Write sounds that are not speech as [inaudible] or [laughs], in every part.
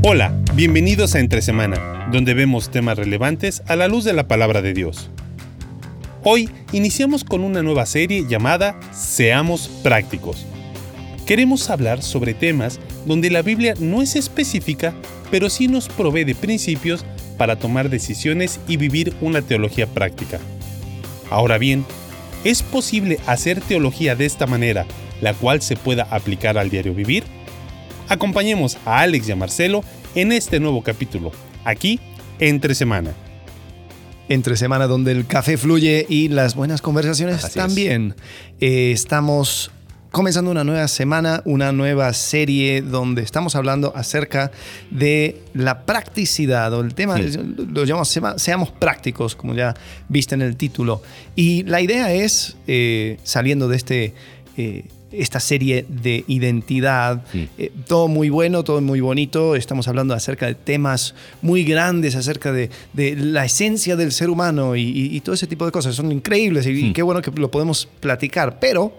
Hola, bienvenidos a Entre Semana, donde vemos temas relevantes a la luz de la palabra de Dios. Hoy iniciamos con una nueva serie llamada Seamos Prácticos. Queremos hablar sobre temas donde la Biblia no es específica, pero sí nos provee de principios para tomar decisiones y vivir una teología práctica. Ahora bien, ¿es posible hacer teología de esta manera, la cual se pueda aplicar al diario vivir? Acompañemos a Alex y a Marcelo en este nuevo capítulo, aquí, entre semana. Entre semana donde el café fluye y las buenas conversaciones Así también. Eh, estamos comenzando una nueva semana, una nueva serie donde estamos hablando acerca de la practicidad o el tema, lo llamamos seamos prácticos, como ya viste en el título. Y la idea es, eh, saliendo de este... eh, esta serie de identidad, eh, todo muy bueno, todo muy bonito, estamos hablando acerca de temas muy grandes, acerca de, de la esencia del ser humano y, y- y todo ese tipo de cosas, son increíbles y, y qué bueno que lo podemos platicar, pero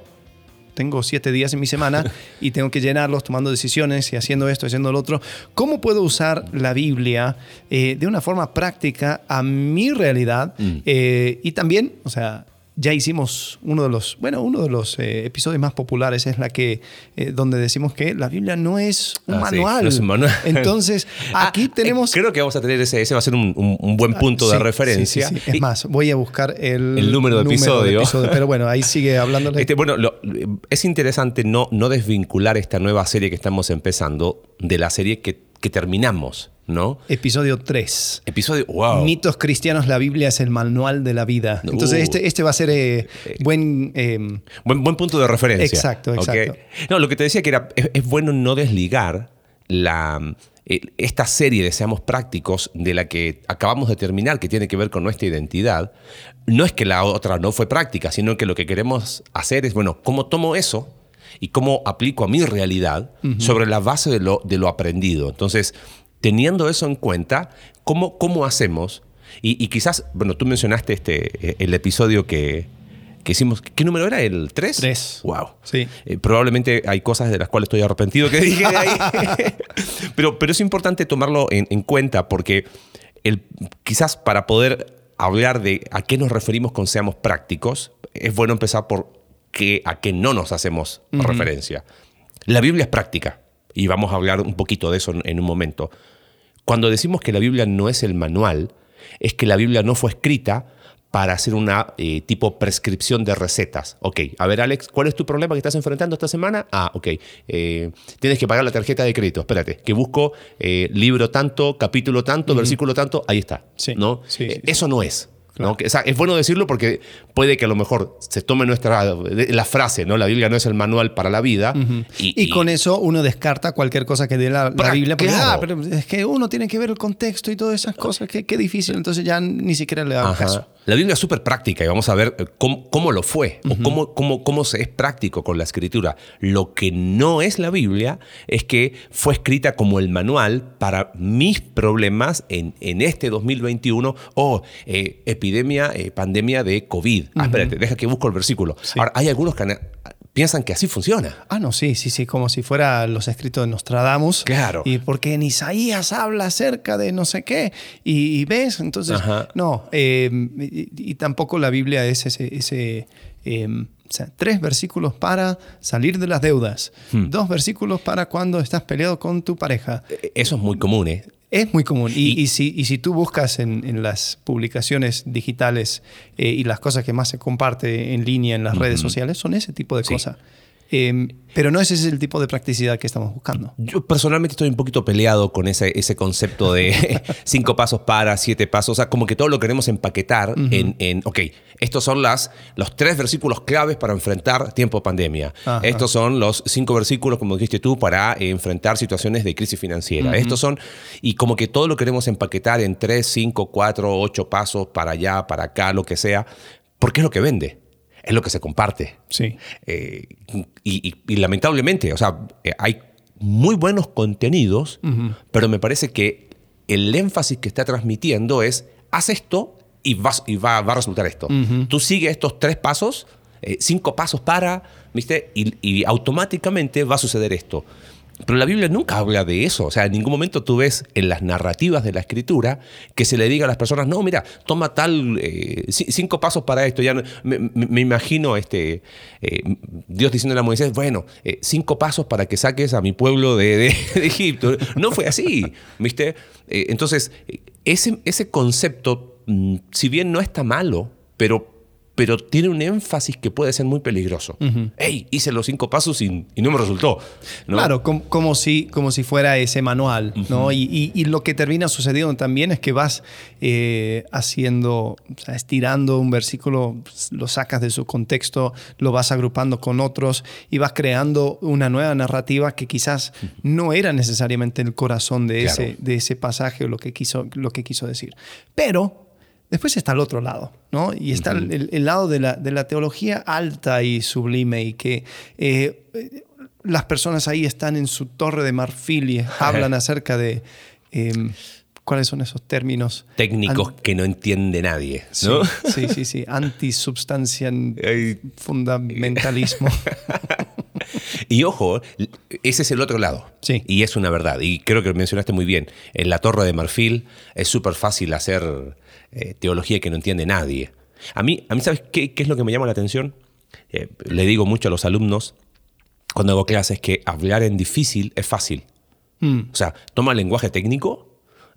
tengo siete días en mi semana [laughs] y tengo que llenarlos tomando decisiones y haciendo esto, haciendo lo otro. ¿Cómo puedo usar la Biblia eh, de una forma práctica a mi realidad? Eh, y también, o sea, ya hicimos uno de los, bueno, uno de los eh, episodios más populares es la que, eh, donde decimos que la Biblia no es un Ah, sí, manual. no es un manual. [laughs] Entonces, Ah, aquí eh, tenemos... creo que vamos a tener ese, ese va a ser un, un- un buen punto de Sí, referencia. sí. Es Y- más, voy a buscar el, El número de episodio. Pero bueno, ahí sigue hablando. Este, bueno, lo- es interesante no, no desvincular esta nueva serie que estamos empezando de la serie que, que terminamos, ¿no? Episodio 3. Episodio, wow. Mitos cristianos, la Biblia es el manual de la vida. Entonces, Uh. este, este va a ser eh, buen. eh, Buen, buen punto de referencia. Exacto, exacto. No, lo que te decía que era, es, es bueno no desligar la, eh, esta serie de Seamos Prácticos de la que acabamos de terminar, que tiene que ver con nuestra identidad. No es que la otra no fue práctica, sino que lo que queremos hacer es, bueno, ¿cómo tomo eso? Y cómo aplico a mi realidad sobre la base de lo, de lo aprendido. Entonces, teniendo eso en cuenta, ¿cómo, cómo hacemos? Y, y quizás, bueno, tú mencionaste este, eh, el episodio que, que hicimos. ¿Qué número era? ¿El 3? Tres. Wow. Sí. Eh, probablemente hay cosas de las cuales estoy arrepentido que dije de ahí. [laughs] pero, pero es importante tomarlo en, en cuenta porque el, quizás para poder hablar de a qué nos referimos con seamos prácticos, es bueno empezar por qué, a qué no nos hacemos referencia. La Biblia es práctica y vamos a hablar un poquito de eso en, un momento. Cuando decimos que la Biblia no es el manual, es que la Biblia no fue escrita para hacer una eh, tipo prescripción de recetas. Ok, a ver Alex, ¿cuál es tu problema que estás enfrentando esta semana? Ah, ok, eh, tienes que pagar la tarjeta de crédito. Espérate, que busco eh, libro tanto, capítulo tanto, versículo tanto, ahí está. Sí, ¿no? sí, sí, Eso no es. ¿No? Que, o sea, es bueno decirlo porque puede que a lo mejor se tome nuestra la frase, ¿no? La Biblia no es el manual para la vida. y, con eso uno descarta cualquier cosa que dé la, Biblia. Porque, claro. ah, pero es que uno tiene que ver el contexto y todas esas cosas. Qué, qué difícil. Entonces ya ni siquiera le Ajá. caso. La Biblia es súper práctica y vamos a ver eh, cómo, cómo lo fue o cómo, cómo, cómo se es práctico con la escritura. Lo que no es la Biblia es que fue escrita como el manual para mis problemas en, en este 2021 o eh, epidemia, eh, pandemia de COVID. Ah, espérate, deja que busco el versículo. Ahora, hay algunos piensan que así funciona. Ah, no, sí, sí, sí, como si fuera los escritos de Nostradamus. Claro. Y porque en Isaías habla acerca de no sé qué. Y, y ves, entonces, Ajá. no. eh, y, y tampoco la Biblia es ese. ese eh, o sea, tres versículos para salir de las deudas. Hmm. Dos versículos para cuando estás peleado con tu pareja. Eh, Eso es muy común, ¿eh? Es muy común. Y, Y- si, y si tú buscas en, en las publicaciones digitales eh, y las cosas que más se comparte en línea en las redes sociales, son ese tipo de Sí. cosas. Eh, pero no ese es el tipo de practicidad que estamos buscando. Yo personalmente estoy un poquito peleado con ese, ese concepto de [laughs] cinco pasos para, siete pasos. O sea, como que todo lo queremos empaquetar en, en, ok, estos son las, los tres versículos claves para enfrentar tiempo pandemia. Ajá. Estos son los cinco versículos, como dijiste tú, para enfrentar situaciones de crisis financiera. Estos son, y como que todo lo queremos empaquetar en tres, cinco, cuatro, ocho pasos para allá, para acá, lo que sea, porque es lo que vende. Es lo que se comparte. Sí. Eh, y, y- y lamentablemente, o sea, eh, hay muy buenos contenidos, pero me parece que el énfasis que está transmitiendo es, haz esto y, vas, y va, va a resultar esto. Tú sigues estos tres pasos, eh, cinco pasos para, ¿viste? Y, y automáticamente va a suceder esto. Pero la Biblia nunca habla de eso. O sea, en ningún momento tú ves en las narrativas de la escritura que se le diga a las personas, no, mira, toma tal, eh, cinco pasos para esto. Ya me, imagino este, eh, Dios diciéndole a Moisés, bueno, eh, cinco pasos para que saques a mi pueblo de, Egipto. No fue así, ¿viste? entonces, ese, ese concepto, mm, si bien no está malo, pero pero tiene un énfasis que puede ser muy peligroso. ¡Ey! Hice los cinco pasos y, no me resultó. Claro, como, si, como si fuera ese manual. ¿no? Y, lo que termina sucediendo también es que vas eh, haciendo, estirando un versículo, lo sacas de su contexto, lo vas agrupando con otros y vas creando una nueva narrativa que quizás no era necesariamente el corazón de, ese, de ese pasaje o lo que quiso, lo que quiso decir. Pero Después está el otro lado, ¿no? Y está el, lado de la, de la, teología alta y sublime y que eh, las personas ahí están en su torre de marfil y [laughs] hablan acerca de... Em, ¿Cuáles son esos términos? Técnicos que no entiende nadie, ¿no? Sí, sí, sí. Antisubstancia, fundamentalismo. [laughs] y ojo, ese es el otro lado. Sí. Y es una verdad. Y creo que lo mencionaste muy bien. En la Torre de Marfil es súper fácil hacer eh, teología que no entiende nadie. A mí, a mí ¿sabes qué, es lo que me llama la atención? Eh, le digo mucho a los alumnos cuando hago clases que hablar en difícil es fácil. Mm. O sea, toma el lenguaje técnico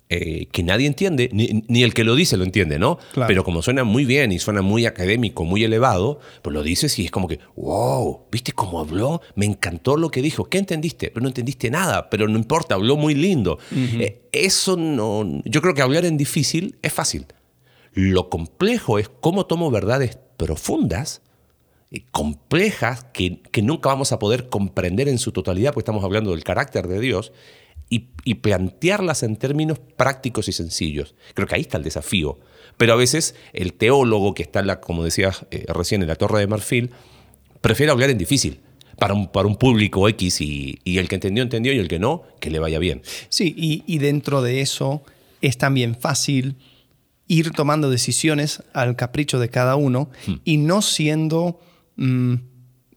eh, que nadie entiende, ni, el que lo dice lo entiende, ¿no? Pero como suena muy bien y suena muy académico, muy elevado, pues lo dices y es como que, wow, ¿viste cómo habló? Me encantó lo que dijo. ¿Qué entendiste? Pero no entendiste nada, pero no importa, habló muy lindo. eso no. Yo creo que hablar en difícil es fácil. Lo complejo es cómo tomo verdades profundas, complejas, que, nunca vamos a poder comprender en su totalidad, porque estamos hablando del carácter de Dios, y, plantearlas en términos prácticos y sencillos. Creo que ahí está el desafío. Pero a veces el teólogo que está, en la, como decías eh, recién, en la Torre de Marfil, prefiere hablar en difícil. Para un, para un público X y, el que entendió, entendió y el que no, que le vaya bien. Sí, y dentro de eso es también fácil ir tomando decisiones al capricho de cada uno hmm. y no siendo, mm,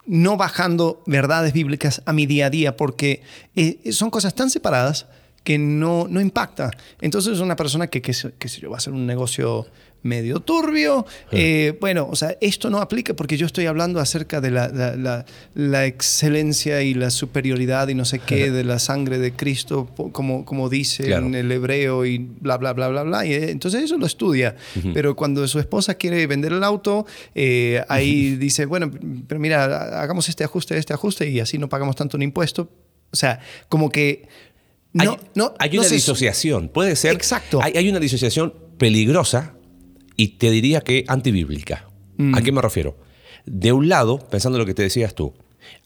no bajando verdades bíblicas a mi día a día, porque eh, son cosas tan separadas que no, no impacta. Entonces una persona que, que, que yo, va a hacer un negocio medio turbio. Eh, bueno, o sea, esto no aplica porque yo estoy hablando acerca de la, la, excelencia y la superioridad y no sé qué [laughs] de la sangre de Cristo, como, como dice en el hebreo y bla, bla, bla, bla, bla. Y eh, entonces eso lo estudia. Pero cuando su esposa quiere vender el auto, eh, ahí [laughs] dice, bueno, pero mira, hagamos este ajuste, este ajuste y así no pagamos tanto un impuesto. O sea, como que... No, hay, no, hay una disociación, puede ser. Exacto. Hay, hay una disociación peligrosa y te diría que antibíblica. Mm. ¿A qué me refiero? De un lado, pensando en lo que te decías tú,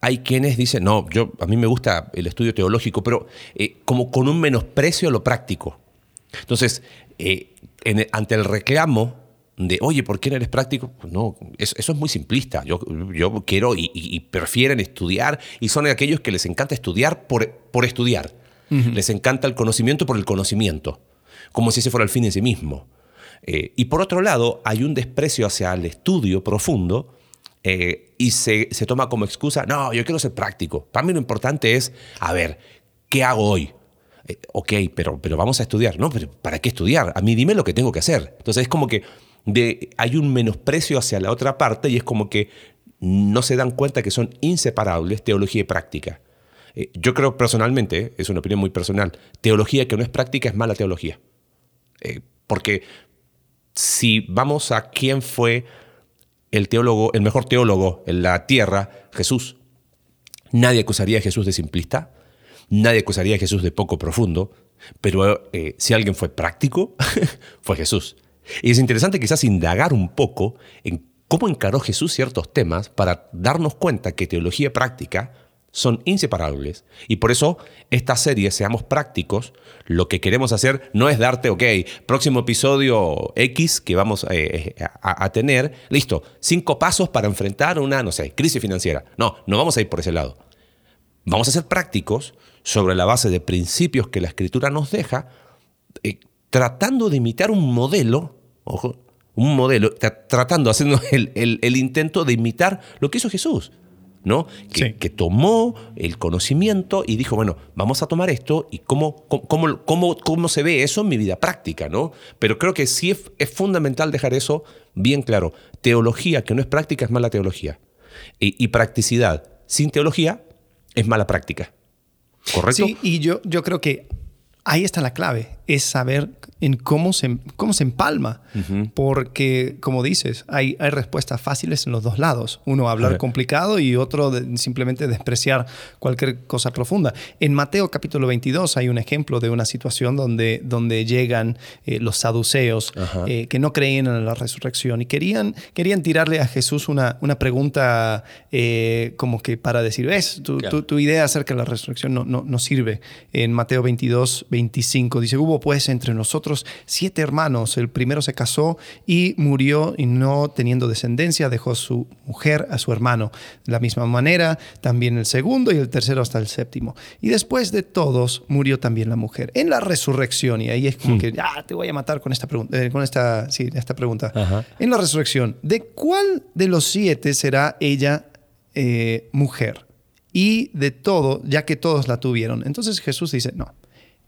hay quienes dicen, no, yo, a mí me gusta el estudio teológico, pero eh, como con un menosprecio a lo práctico. Entonces, eh, ante el reclamo de, oye, ¿por qué no eres práctico? Pues no, eso, es muy simplista. Yo, yo quiero y, prefieren estudiar y son aquellos que les encanta estudiar por, por estudiar. Les encanta el conocimiento por el conocimiento, como si ese fuera el fin en sí mismo. Eh, y por otro lado, hay un desprecio hacia el estudio profundo eh, y se, toma como excusa, no, yo quiero ser práctico. Para mí lo importante es, a ver, ¿qué hago hoy? Eh, ok, pero, pero vamos a estudiar. No, pero ¿para qué estudiar? A mí dime lo que tengo que hacer. Entonces es como que hay un menosprecio hacia la otra parte y es como que no se dan cuenta que son inseparables teología y práctica. Yo creo personalmente, es una opinión muy personal, teología que no es práctica es mala teología. porque si vamos a quién fue el teólogo, el mejor teólogo en la tierra, Jesús, nadie acusaría a Jesús de simplista, nadie acusaría a Jesús de poco profundo, pero eh, si alguien fue práctico, [laughs] fue Jesús. Y es interesante quizás indagar un poco en cómo encaró Jesús ciertos temas para darnos cuenta que teología práctica son inseparables. Y por eso esta serie, seamos prácticos, lo que queremos hacer no es darte, ok, próximo episodio X que vamos eh, eh, a, tener, listo, cinco pasos para enfrentar una, no sé, crisis financiera. No, no vamos a ir por ese lado. Vamos a ser prácticos sobre la base de principios que la escritura nos deja, eh, tratando de imitar un modelo, ojo, un modelo, tratando, haciendo el intento de imitar lo que hizo Jesús. ¿No? Que, Sí. que tomó el conocimiento y dijo, bueno, vamos a tomar esto y cómo, cómo, cómo, cómo- se ve eso en mi vida práctica, ¿no? Pero creo que sí es, es fundamental dejar eso bien claro. Teología que no es práctica es mala teología. Y, y practicidad sin teología es mala práctica. ¿Correcto? Sí, y yo, yo creo que ahí está la clave, es saber en cómo se, cómo se empalma. Porque, como dices, hay, hay respuestas fáciles en los dos lados. Uno hablar complicado y otro de- simplemente despreciar cualquier cosa profunda. En Mateo capítulo 22 hay un ejemplo de una situación donde, donde llegan eh, los saduceos eh, que no creían en la resurrección y querían, querían tirarle a Jesús una, una pregunta eh, como que para decir, ves, tu- tu idea acerca de la resurrección no, no, no sirve. En Mateo 22, 25 dice, hubo pues entre nosotros siete hermanos, el primero se casó y murió y no teniendo descendencia dejó su mujer a su hermano. De la misma manera, también el segundo y el tercero hasta el séptimo. Y después de todos murió también la mujer. En la resurrección, y ahí es como que, ah, te voy a matar con esta pregunta, eh, con esta, sí, esta pregunta. Ajá. En la resurrección, ¿de cuál de los siete será ella eh, mujer? Y de todo, ya que todos la tuvieron. Entonces Jesús dice, no,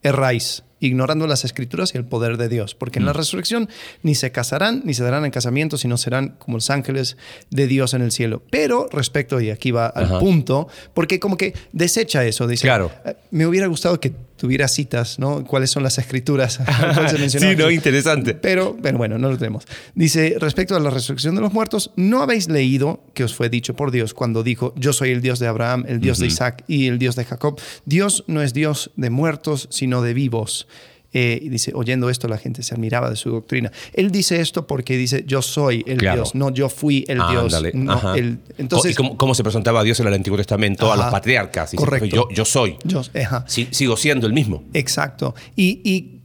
erráis, ignorando las escrituras y el poder de Dios, porque en la resurrección ni se casarán, ni se darán en casamiento, sino serán como los ángeles de Dios en el cielo. Pero respecto, y aquí va al Ajá. punto, porque como que desecha eso, dice, Claro. "Eh, me hubiera gustado que tuviera citas, ¿no? ¿Cuáles son las escrituras? [laughs] ¿Cuál se [laughs] sí, no, interesante. Pero, bueno, no lo tenemos. Dice, respecto a la resurrección de los muertos, ¿no habéis leído que os fue dicho por Dios cuando dijo, yo soy el Dios de Abraham, el Dios de Isaac y el Dios de Jacob? Dios no es Dios de muertos, sino de vivos. Eh, y dice, oyendo esto, la gente se admiraba de su doctrina. Él dice esto porque dice, yo soy el Claro. Dios, no yo fui el Dios. Ándale, no el- entonces, ¿Y cómo, cómo se presentaba Dios en el Antiguo Testamento a los patriarcas? Correcto. Yo, yo soy. yo- ajá. Sí, sigo siendo el mismo. Exacto. Y, y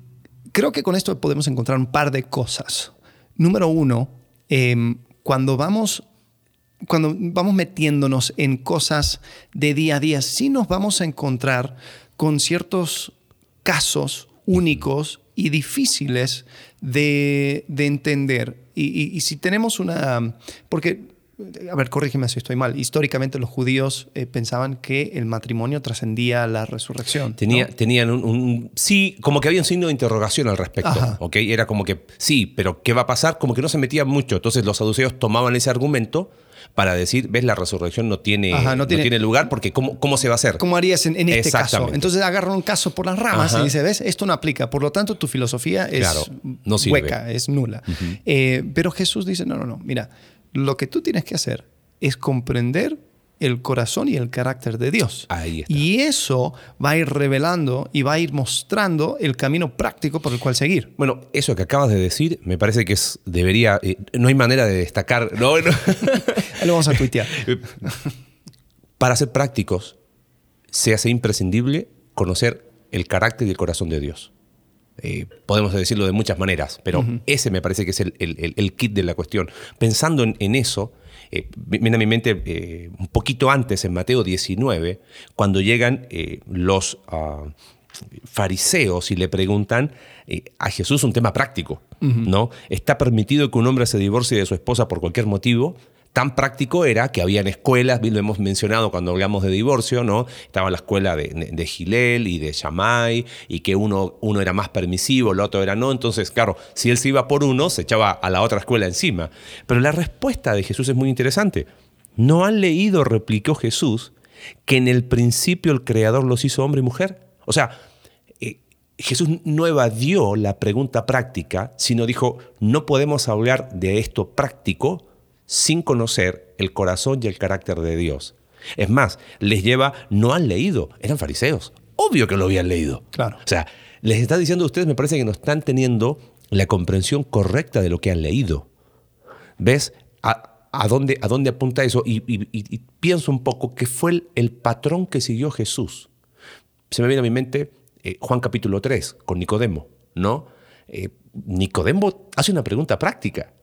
creo que con esto podemos encontrar un par de cosas. Número uno, em, cuando vamos cuando vamos metiéndonos en cosas de día a día, sí nos vamos a encontrar con ciertos casos únicos y difíciles de, de entender. Y, y- y si tenemos una... Porque, a ver, corrígeme si estoy mal. Históricamente los judíos eh, pensaban que el matrimonio trascendía la resurrección. ¿no? Tenía, Tenían un, un- Sí, como que había un signo de interrogación al respecto. Ajá. ¿ok? Era como que, sí, pero ¿qué va a pasar? Como que no se metía mucho. Entonces los saduceos tomaban ese argumento para decir, ves, la resurrección no tiene, Ajá, no no tiene- lugar porque ¿cómo, cómo se va a hacer? ¿Cómo harías en, en este caso? Entonces agarran un caso por las ramas Ajá. y dice, ves, esto no aplica. Por lo tanto, tu filosofía es Claro, no sirve. hueca, es nula. Eh, pero Jesús dice, no, no, no, mira, lo que tú tienes que hacer es comprender el corazón y el carácter de Dios. Ahí está. Y eso va a ir revelando y va a ir mostrando el camino práctico por el cual seguir. Bueno, eso que acabas de decir me parece que es, debería, eh, no hay manera de destacar, no, no. [laughs] Ahí lo vamos a tuitear. Para ser prácticos, se hace imprescindible conocer el carácter y el corazón de Dios. Eh, podemos decirlo de muchas maneras, pero ese me parece que es el, el- el- el kit de la cuestión. Pensando en, en eso, eh, viene a mi mente eh, un poquito antes, en Mateo 19, cuando llegan eh, los ah, fariseos y le preguntan a Jesús un tema práctico, ¿no? ¿Está permitido que un hombre se divorcie de su esposa por cualquier motivo? Tan práctico era que habían escuelas, lo hemos mencionado cuando hablamos de divorcio, ¿no? Estaba la escuela de, de Gilel y de Shammai, y que uno, uno era más permisivo, el otro era no. Entonces, claro, si él se iba por uno, se echaba a la otra escuela encima. Pero la respuesta de Jesús es muy interesante. ¿No han leído, replicó Jesús, que en el principio el Creador los hizo hombre y mujer? O sea, eh, Jesús no evadió la pregunta práctica, sino dijo, no podemos hablar de esto práctico sin conocer el corazón y el carácter de Dios. Es más, les lleva, no han leído, eran fariseos. Obvio que lo habían leído. Claro. O sea, les está diciendo a ustedes, me parece que no están teniendo la comprensión correcta de lo que han leído. ¿Ves a, a dónde, a dónde apunta eso? Y, y- y- y pienso un poco que fue el, el patrón que siguió Jesús. Se me viene a mi mente eh, Juan capítulo 3 con Nicodemo, ¿no? Eh, Nicodemo hace una pregunta práctica.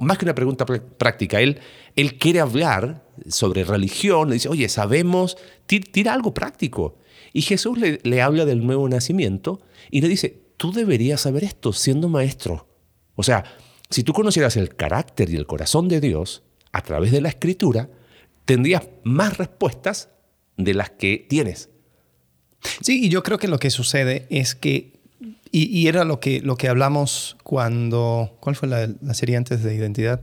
Más que una pregunta pr- práctica, él, él quiere hablar sobre religión, le dice, oye, sabemos, ti- tira algo práctico. Y Jesús le, le habla del nuevo nacimiento y le dice, tú deberías saber esto siendo maestro. O sea, si tú conocieras el carácter y el corazón de Dios a través de la escritura, tendrías más respuestas de las que tienes. Sí, y yo creo que lo que sucede es que, y, era lo que, lo que hablamos cuando, ¿cuál fue la, serie antes de Identidad?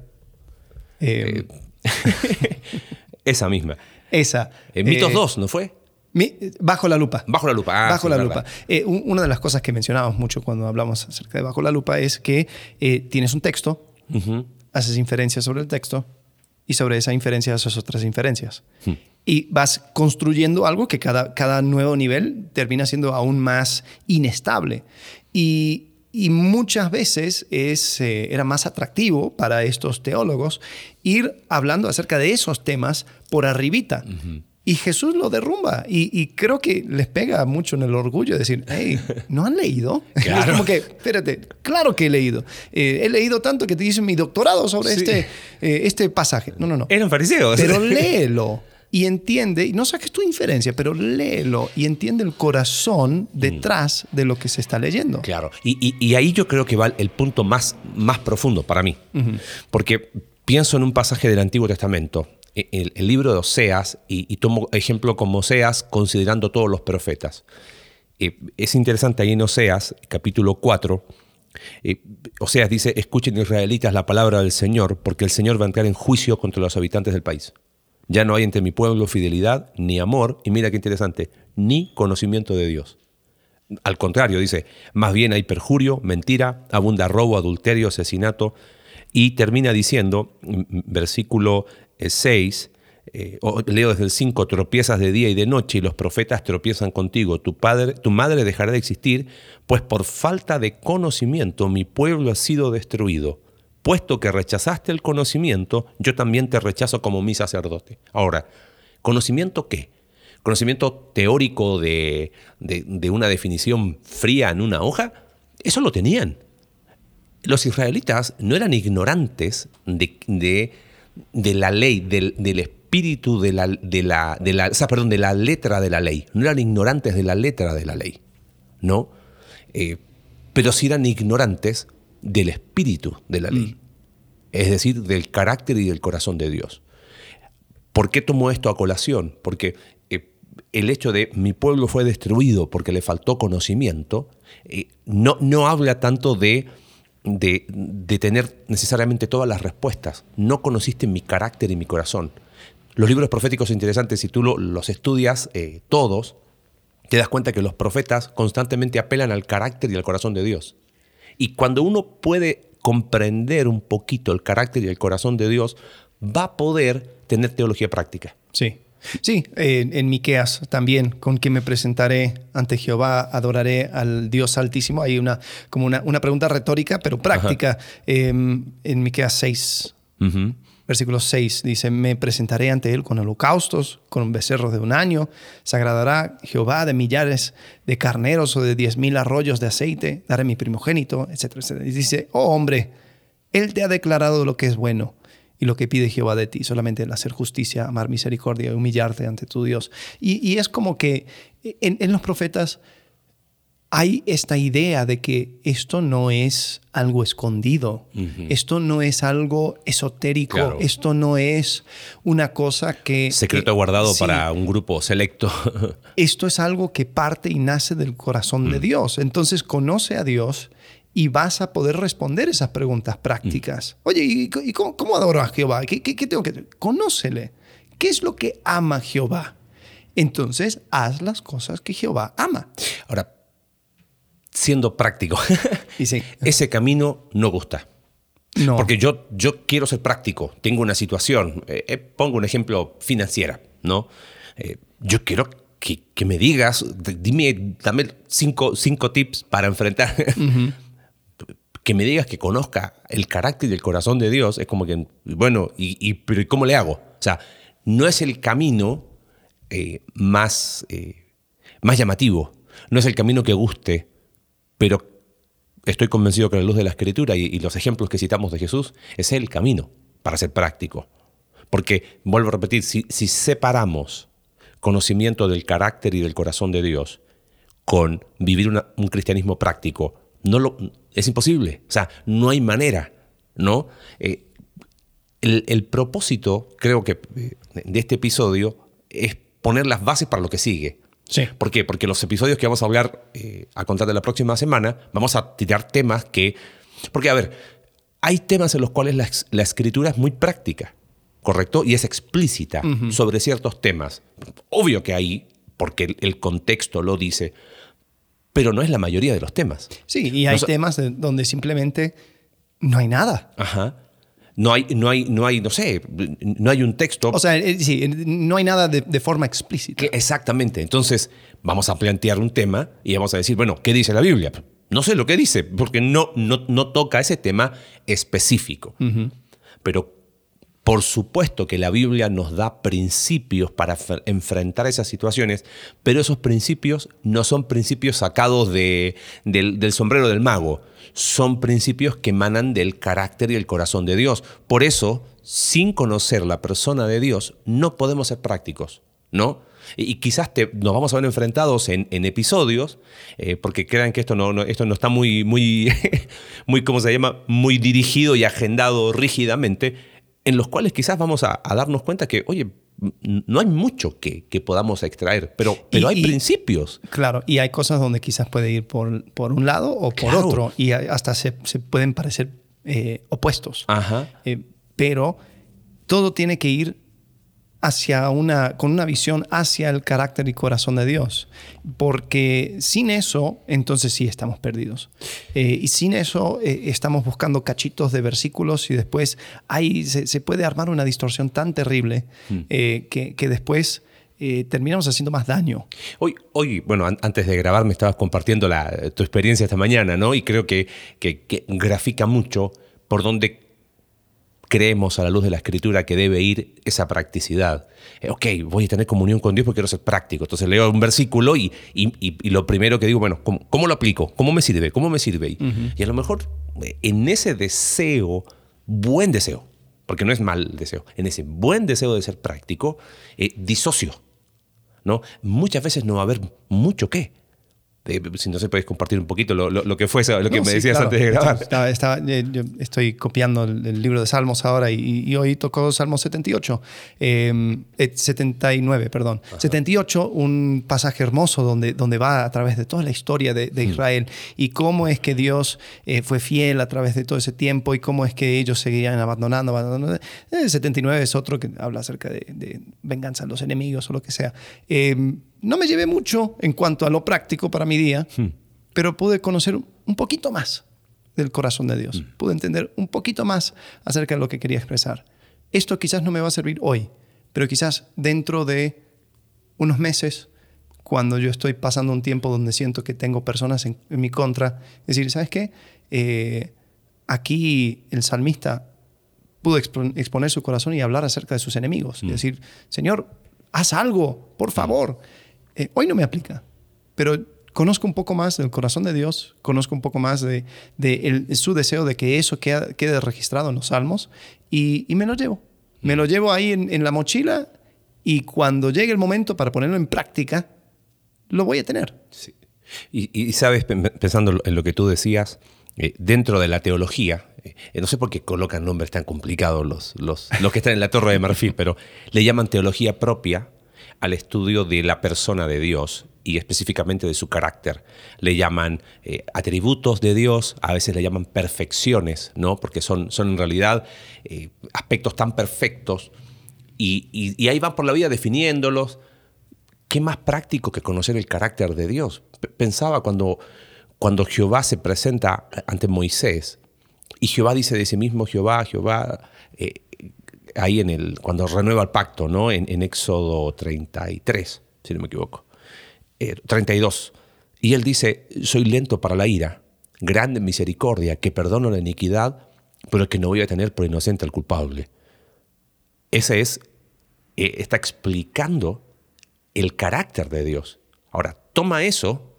Eh, [laughs] esa misma. Esa. En Mitos 2, ¿no fue? bajo la lupa. Bajo la lupa. Ah, bajo la lupa. Eh, una de las cosas que mencionamos mucho cuando hablamos acerca de bajo la lupa es que eh, tienes un texto, haces inferencias sobre el texto y sobre esa inferencia haces otras inferencias. Hmm. Y vas construyendo algo que cada, cada nuevo nivel termina siendo aún más inestable. Y, muchas veces es, eh, era más atractivo para estos teólogos ir hablando acerca de esos temas por arribita. Y Jesús lo derrumba. Y, creo que les pega mucho en el orgullo de decir, hey, ¿no han leído? [laughs] Claro. Es como que, espérate, claro que he leído. Eh, he leído tanto que te dicen mi doctorado sobre este, eh, este pasaje. No, no, no. Eran fariseos. Pero [laughs] léelo y entiende, y no saques tu inferencia, pero léelo y entiende el corazón mm. detrás de lo que se está leyendo. Claro. Y, ahí yo creo que va el punto más, más profundo para mí. Porque pienso en un pasaje del Antiguo Testamento el, libro de Oseas y, tomo ejemplo como Oseas considerando todos los profetas. Eh, es interesante ahí en Oseas, capítulo 4, eh, Oseas dice, escuchen israelitas la palabra del Señor, porque el Señor va a entrar en juicio contra los habitantes del país. Ya no hay entre mi pueblo fidelidad, ni amor, y mira qué interesante, ni conocimiento de Dios. Al contrario, dice, más bien hay perjurio, mentira, abunda robo, adulterio, asesinato, y termina diciendo, versículo 6, eh, leo desde el 5, tropiezas de día y de noche y los profetas tropiezan contigo. Tu, padre, tu madre dejará de existir, pues por falta de conocimiento mi pueblo ha sido destruido. Puesto que rechazaste el conocimiento, yo también te rechazo como mi sacerdote. Ahora, ¿conocimiento qué? ¿Conocimiento teórico de, una definición fría en una hoja? Eso lo tenían. Los israelitas no eran ignorantes de de la ley, del, espíritu de la, de la, de la, perdón, de la letra de la ley. No eran ignorantes de la letra de la ley, ¿no? Eh, pero sí eran ignorantes del espíritu de la ley. Mm. Es decir, del carácter y del corazón de Dios. ¿Por qué tomo esto a colación? Porque eh, el hecho de mi pueblo fue destruido porque le faltó conocimiento, eh, no, no habla tanto de de, tener necesariamente todas las respuestas. No conociste mi carácter y mi corazón. Los libros proféticos interesantes, si tú los estudias eh, todos, te das cuenta que los profetas constantemente apelan al carácter y al corazón de Dios. Y cuando uno puede comprender un poquito el carácter y el corazón de Dios, va a poder tener teología práctica. Sí. Sí, en Miqueas también, con quien me presentaré ante Jehová, adoraré al Dios Altísimo. Hay una, como una, pregunta retórica, pero práctica. Em, en Miqueas 6, versículo 6, dice, me presentaré ante él con holocaustos, con becerros de un año, se agradará Jehová de millares de carneros o de diez mil arroyos de aceite, daré mi primogénito, etcétera, etcétera. Y dice, oh hombre, él te ha declarado lo que es bueno y lo que pide Jehová de ti, solamente el hacer justicia, amar misericordia, humillarte ante tu Dios. Y, es como que en, los profetas hay esta idea de que esto no es algo escondido, esto no es algo esotérico, esto no es una cosa que... Secreto guardado para un grupo selecto. esto es algo que parte y nace del corazón de mm. Dios. Entonces conoce a Dios y vas a poder responder esas preguntas prácticas. Mm. Oye, ¿y, cómo, adoro a Jehová? ¿Qué, tengo que hacer? Conócele. ¿Qué es lo que ama Jehová? Entonces, haz las cosas que Jehová ama. Ahora, siendo práctico, [laughs] [laughs] ese camino no gusta. No. Porque yo, yo quiero ser práctico, tengo una situación, eh, eh, pongo un ejemplo financiera, ¿no? Eh, yo quiero que, me digas, dime, dame cinco, cinco tips para enfrentar [laughs] que me digas que conozca el carácter y el corazón de Dios, es como que, bueno, ¿y, pero cómo le hago? O sea, no es el camino eh, más, eh, más llamativo, no es el camino que guste, pero estoy convencido que la luz de la escritura y, los ejemplos que citamos de Jesús es el camino para ser práctico. Porque, vuelvo a repetir, si, separamos conocimiento del carácter y del corazón de Dios con vivir un cristianismo práctico, no lo, es imposible. O sea, no hay manera, ¿no? Eh, el, propósito, creo que, eh, de este episodio es poner las bases para lo que sigue. Sí. ¿Por qué? Porque los episodios que vamos a hablar eh, a contar de la próxima semana, vamos a tirar temas que... Porque, a ver, hay temas en los cuales la, escritura es muy práctica, ¿correcto? Y es explícita sobre ciertos temas. Obvio que hay, porque el, el contexto lo dice, pero no es la mayoría de los temas. Sí, y hay temas de- donde simplemente no hay nada. Ajá. No hay, no hay, no hay, no sé, no hay un texto. O sea, eh, sí, eh, no hay nada de, de forma explícita. Que- exactamente. Entonces, vamos a plantear un tema y vamos a decir, bueno, ¿qué dice la Biblia? No sé lo que dice, porque no, no, no toca ese tema específico. Pero por supuesto que la Biblia nos da principios para enfrentar esas situaciones, pero esos principios no son principios sacados de- del, sombrero del mago, son principios que emanan del carácter y el corazón de Dios. Por eso, sin conocer la persona de Dios, no podemos ser prácticos, ¿no? Y, quizás nos vamos a ver enfrentados en, en episodios, eh, porque crean que esto no, no- esto no está muy, muy, [laughs] muy, ¿cómo se llama? Muy dirigido y agendado rígidamente, en los cuales quizás vamos a, a darnos cuenta que, oye, no hay mucho que, que podamos extraer, pero, pero Y- hay y- principios. Claro, y hay cosas donde quizás puede ir por, por un lado o por Claro. otro, y hasta se, se pueden parecer eh, opuestos. Ajá. Eh, pero todo tiene que ir hacia una, con una visión hacia el carácter y corazón de Dios. Porque sin eso, entonces sí estamos perdidos. Eh, y sin eso eh, estamos buscando cachitos de versículos y después ahí se, se puede armar una distorsión tan terrible eh, que, que después terminamos haciendo más daño. Hoy, hoy, bueno, an- antes de grabar me estabas compartiendo la- tu experiencia esta mañana, ¿no? Y creo que, que- que grafica mucho por dónde creemos a la luz de la escritura que debe ir esa practicidad. Eh, ok, voy a tener comunión con Dios porque quiero ser práctico. Entonces leo un versículo y, y- y- y lo primero que digo, bueno, ¿cómo, cómo lo aplico? ¿Cómo me sirve? ¿Cómo me sirve? Y, y a lo mejor eh, en ese deseo, buen deseo, porque no es mal deseo, en ese buen deseo de ser práctico, eh, disocio. ¿no? Muchas veces no va a haber mucho qué. Eh, si no se puedes compartir un poquito lo, lo- lo que fue lo que No, me sí, decías claro. antes de grabar. Estaba- estaba- eh, yo estoy copiando el, el libro de Salmos ahora y, y hoy tocó Salmo 78, eh, eh, 79, perdón. 78, un pasaje hermoso donde, donde va a través de toda la historia de, de Israel y cómo es que Dios eh, fue fiel a través de todo ese tiempo y cómo es que ellos seguían abandonando. abandonando. El 79 es otro que habla acerca de, de venganza a los enemigos o lo que sea. Eh, no me llevé mucho en cuanto a lo práctico para mi día, pero pude conocer un poquito más del corazón de Dios. Pude entender un poquito más acerca de lo que quería expresar. Esto quizás no me va a servir hoy, pero quizás dentro de unos meses, cuando yo estoy pasando un tiempo donde siento que tengo personas en, en mi contra, decir, ¿sabes qué? Eh, aquí el salmista pudo expo- exponer su corazón y hablar acerca de sus enemigos. Y decir, Señor, haz algo, por favor. Eh, hoy no me aplica, pero conozco un poco más del corazón de Dios, conozco un poco más de, de el- su deseo de que eso quede, quede registrado en los salmos y, y me lo llevo. Me lo llevo ahí en, en la mochila y cuando llegue el momento para ponerlo en práctica, lo voy a tener. Sí. Y, y sabes, pen- pensando en lo que tú decías, eh, dentro de la teología, eh, no sé por qué colocan nombres tan complicados los, los, los que están en la Torre de Marfil, pero le llaman teología propia al estudio de la persona de Dios y específicamente de su carácter. Le llaman eh, atributos de Dios, a veces le llaman perfecciones, ¿no? porque son, son en realidad eh, aspectos tan perfectos y, ahí van por la vida definiéndolos, ¿Qué más práctico que conocer el carácter de Dios? Pensaba cuando, cuando Jehová se presenta ante Moisés y Jehová dice de sí mismo, Jehová, Jehová, eh, ahí en el, cuando renueva el pacto, ¿no? En, en Éxodo 33, si no me equivoco, Eh, 32. Y él dice, soy lento para la ira, grande en misericordia, que perdono la iniquidad, pero que no voy a tener por inocente al culpable. Ese es, eh, está explicando el carácter de Dios. Ahora, toma eso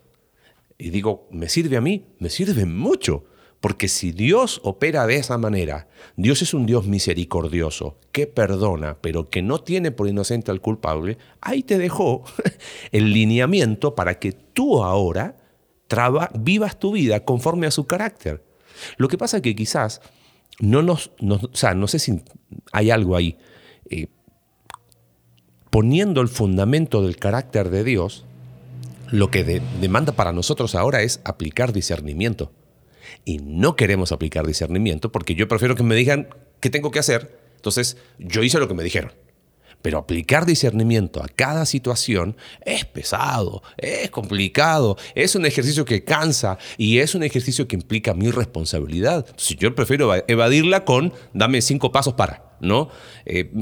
y digo, ¿me sirve a mí? Me sirve mucho. Porque si Dios opera de esa manera, Dios es un Dios misericordioso, que perdona, pero que no tiene por inocente al culpable, ahí te dejó [laughs] el lineamiento para que tú ahora vivas tu vida conforme a su carácter. Lo que pasa es que quizás no nos, nos- o sea, no sé si hay algo ahí. eh, poniendo el fundamento del carácter de Dios, lo que demanda para nosotros ahora es aplicar discernimiento. Y no queremos aplicar discernimiento porque yo prefiero que me digan qué tengo que hacer. Entonces, yo hice lo que me dijeron. Pero aplicar discernimiento a cada situación es pesado, es complicado, es un ejercicio que cansa y es un ejercicio que implica mi responsabilidad. Si yo prefiero evadirla con dame cinco pasos para, ¿no? Eh,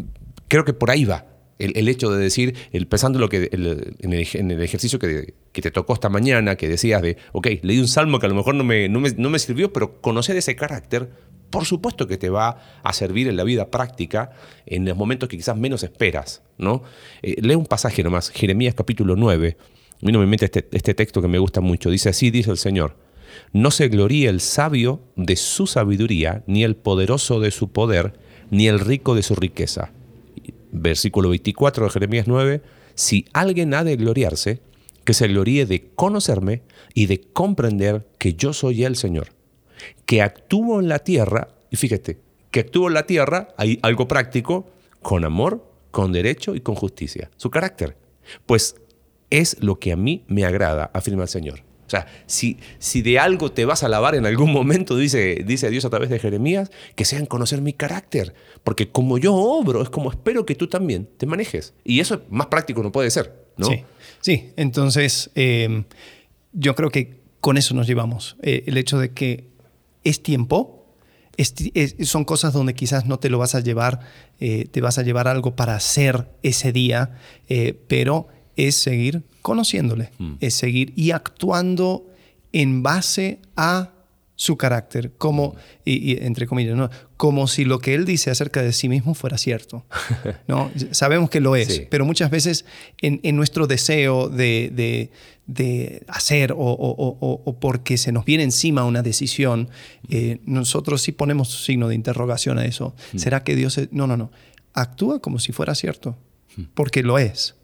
creo que por ahí va. El, hecho de decir, el, pensando lo que, en, el, ejercicio que, te tocó esta mañana, que decías de, ok, leí un salmo que a lo mejor no me, no me sirvió, pero conocer ese carácter por supuesto que te va a servir en la vida práctica en los momentos que quizás menos esperas. ¿no? Eh, lee un pasaje nomás, Jeremías capítulo 9. A mí no me mete este, este texto que me gusta mucho. Dice así, dice el Señor. No se gloríe el sabio de su sabiduría, ni el poderoso de su poder, ni el rico de su riqueza. Versículo 24 de Jeremías 9. Si alguien ha de gloriarse, que se gloríe de conocerme y de comprender que yo soy el Señor que actúo en la tierra, y fíjate, que actúo en la tierra, hay algo práctico, con amor, con derecho y con justicia. Su carácter. Pues es lo que a mí me agrada, afirma el Señor. O sea, si, si de algo te vas a alabar en algún momento, dice, dice Dios a través de Jeremías, que sea conocer mi carácter. Porque como yo obro, es como espero que tú también te manejes. Y eso más práctico no puede ser, ¿no? Sí, sí. entonces eh, yo creo que con eso nos llevamos. Eh, el hecho de que es tiempo, son cosas donde quizás no te lo vas a llevar, eh, te vas a llevar algo para hacer ese día, eh, pero es seguir conociéndole, mm. es seguir y actuando en base a su carácter, como, y, entre comillas, ¿no? como si lo que él dice acerca de sí mismo fuera cierto. [laughs] ¿no? Sabemos que lo es, pero muchas veces en, nuestro deseo de, hacer o, porque se nos viene encima una decisión, eh, nosotros sí ponemos signo de interrogación a eso. Mm. ¿Será que Dios... Es? No, no, no. Actúa como si fuera cierto, porque lo es.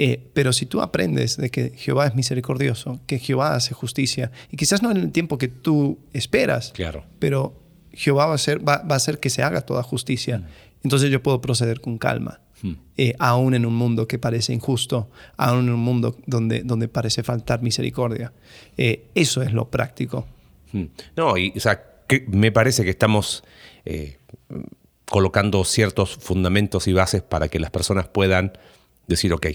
Eh, pero si tú aprendes de que Jehová es misericordioso, que Jehová hace justicia, y quizás no en el tiempo que tú esperas, claro. pero Jehová va a, hacer, va, a hacer que se haga toda justicia, mm. entonces yo puedo proceder con calma. Mm. Eh, aún en un mundo que parece injusto, aún en un mundo donde, donde parece faltar misericordia. Eh, eso es lo práctico. Mm. No, y o sea, me parece que estamos colocando ciertos fundamentos y bases para que las personas puedan decir, ok,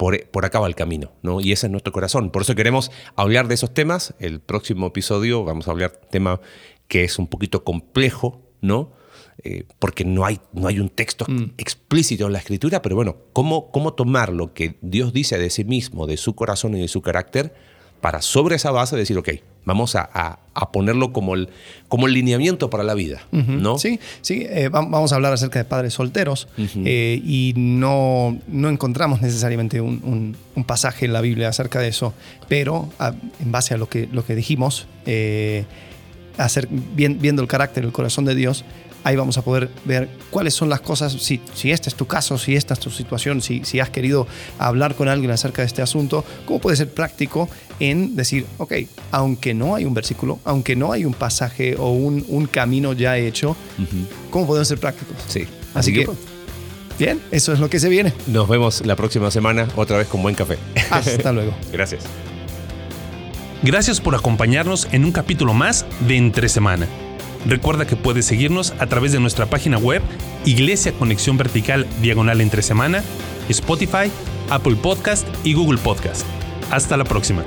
por, acá va el camino, ¿no? Y ese es nuestro corazón. Por eso queremos hablar de esos temas. El próximo episodio vamos a hablar de un tema que es un poquito complejo, ¿no? Eh, porque no hay, no hay un texto mm. explícito en la escritura, pero bueno, ¿cómo, ¿cómo tomar lo que Dios dice de sí mismo, de su corazón y de su carácter, para sobre esa base decir, ok, vamos a, ponerlo como el, como el lineamiento para la vida, ¿no? Sí, sí, eh, vamos a hablar acerca de padres solteros eh, y no, no encontramos necesariamente un, pasaje en la Biblia acerca de eso, pero en base a lo que, lo que dijimos, eh, hacer, viendo el carácter, el corazón de Dios, ahí vamos a poder ver cuáles son las cosas, si, si este es tu caso, si esta es tu situación, si, si has querido hablar con alguien acerca de este asunto, cómo puede ser práctico en decir, ok, aunque no hay un versículo, aunque no hay un pasaje o un, un camino ya hecho, ¿cómo podemos ser prácticos? Sí. Así, que, bien, eso es lo que se viene. Nos vemos la próxima semana otra vez con buen café. Hasta [laughs] luego. Gracias. Gracias por acompañarnos en un capítulo más de Entre Semana. Recuerda que puedes seguirnos a través de nuestra página web Iglesia Conexión Vertical Diagonal Entre Semana, Spotify, Apple Podcast y Google Podcast. Hasta la próxima.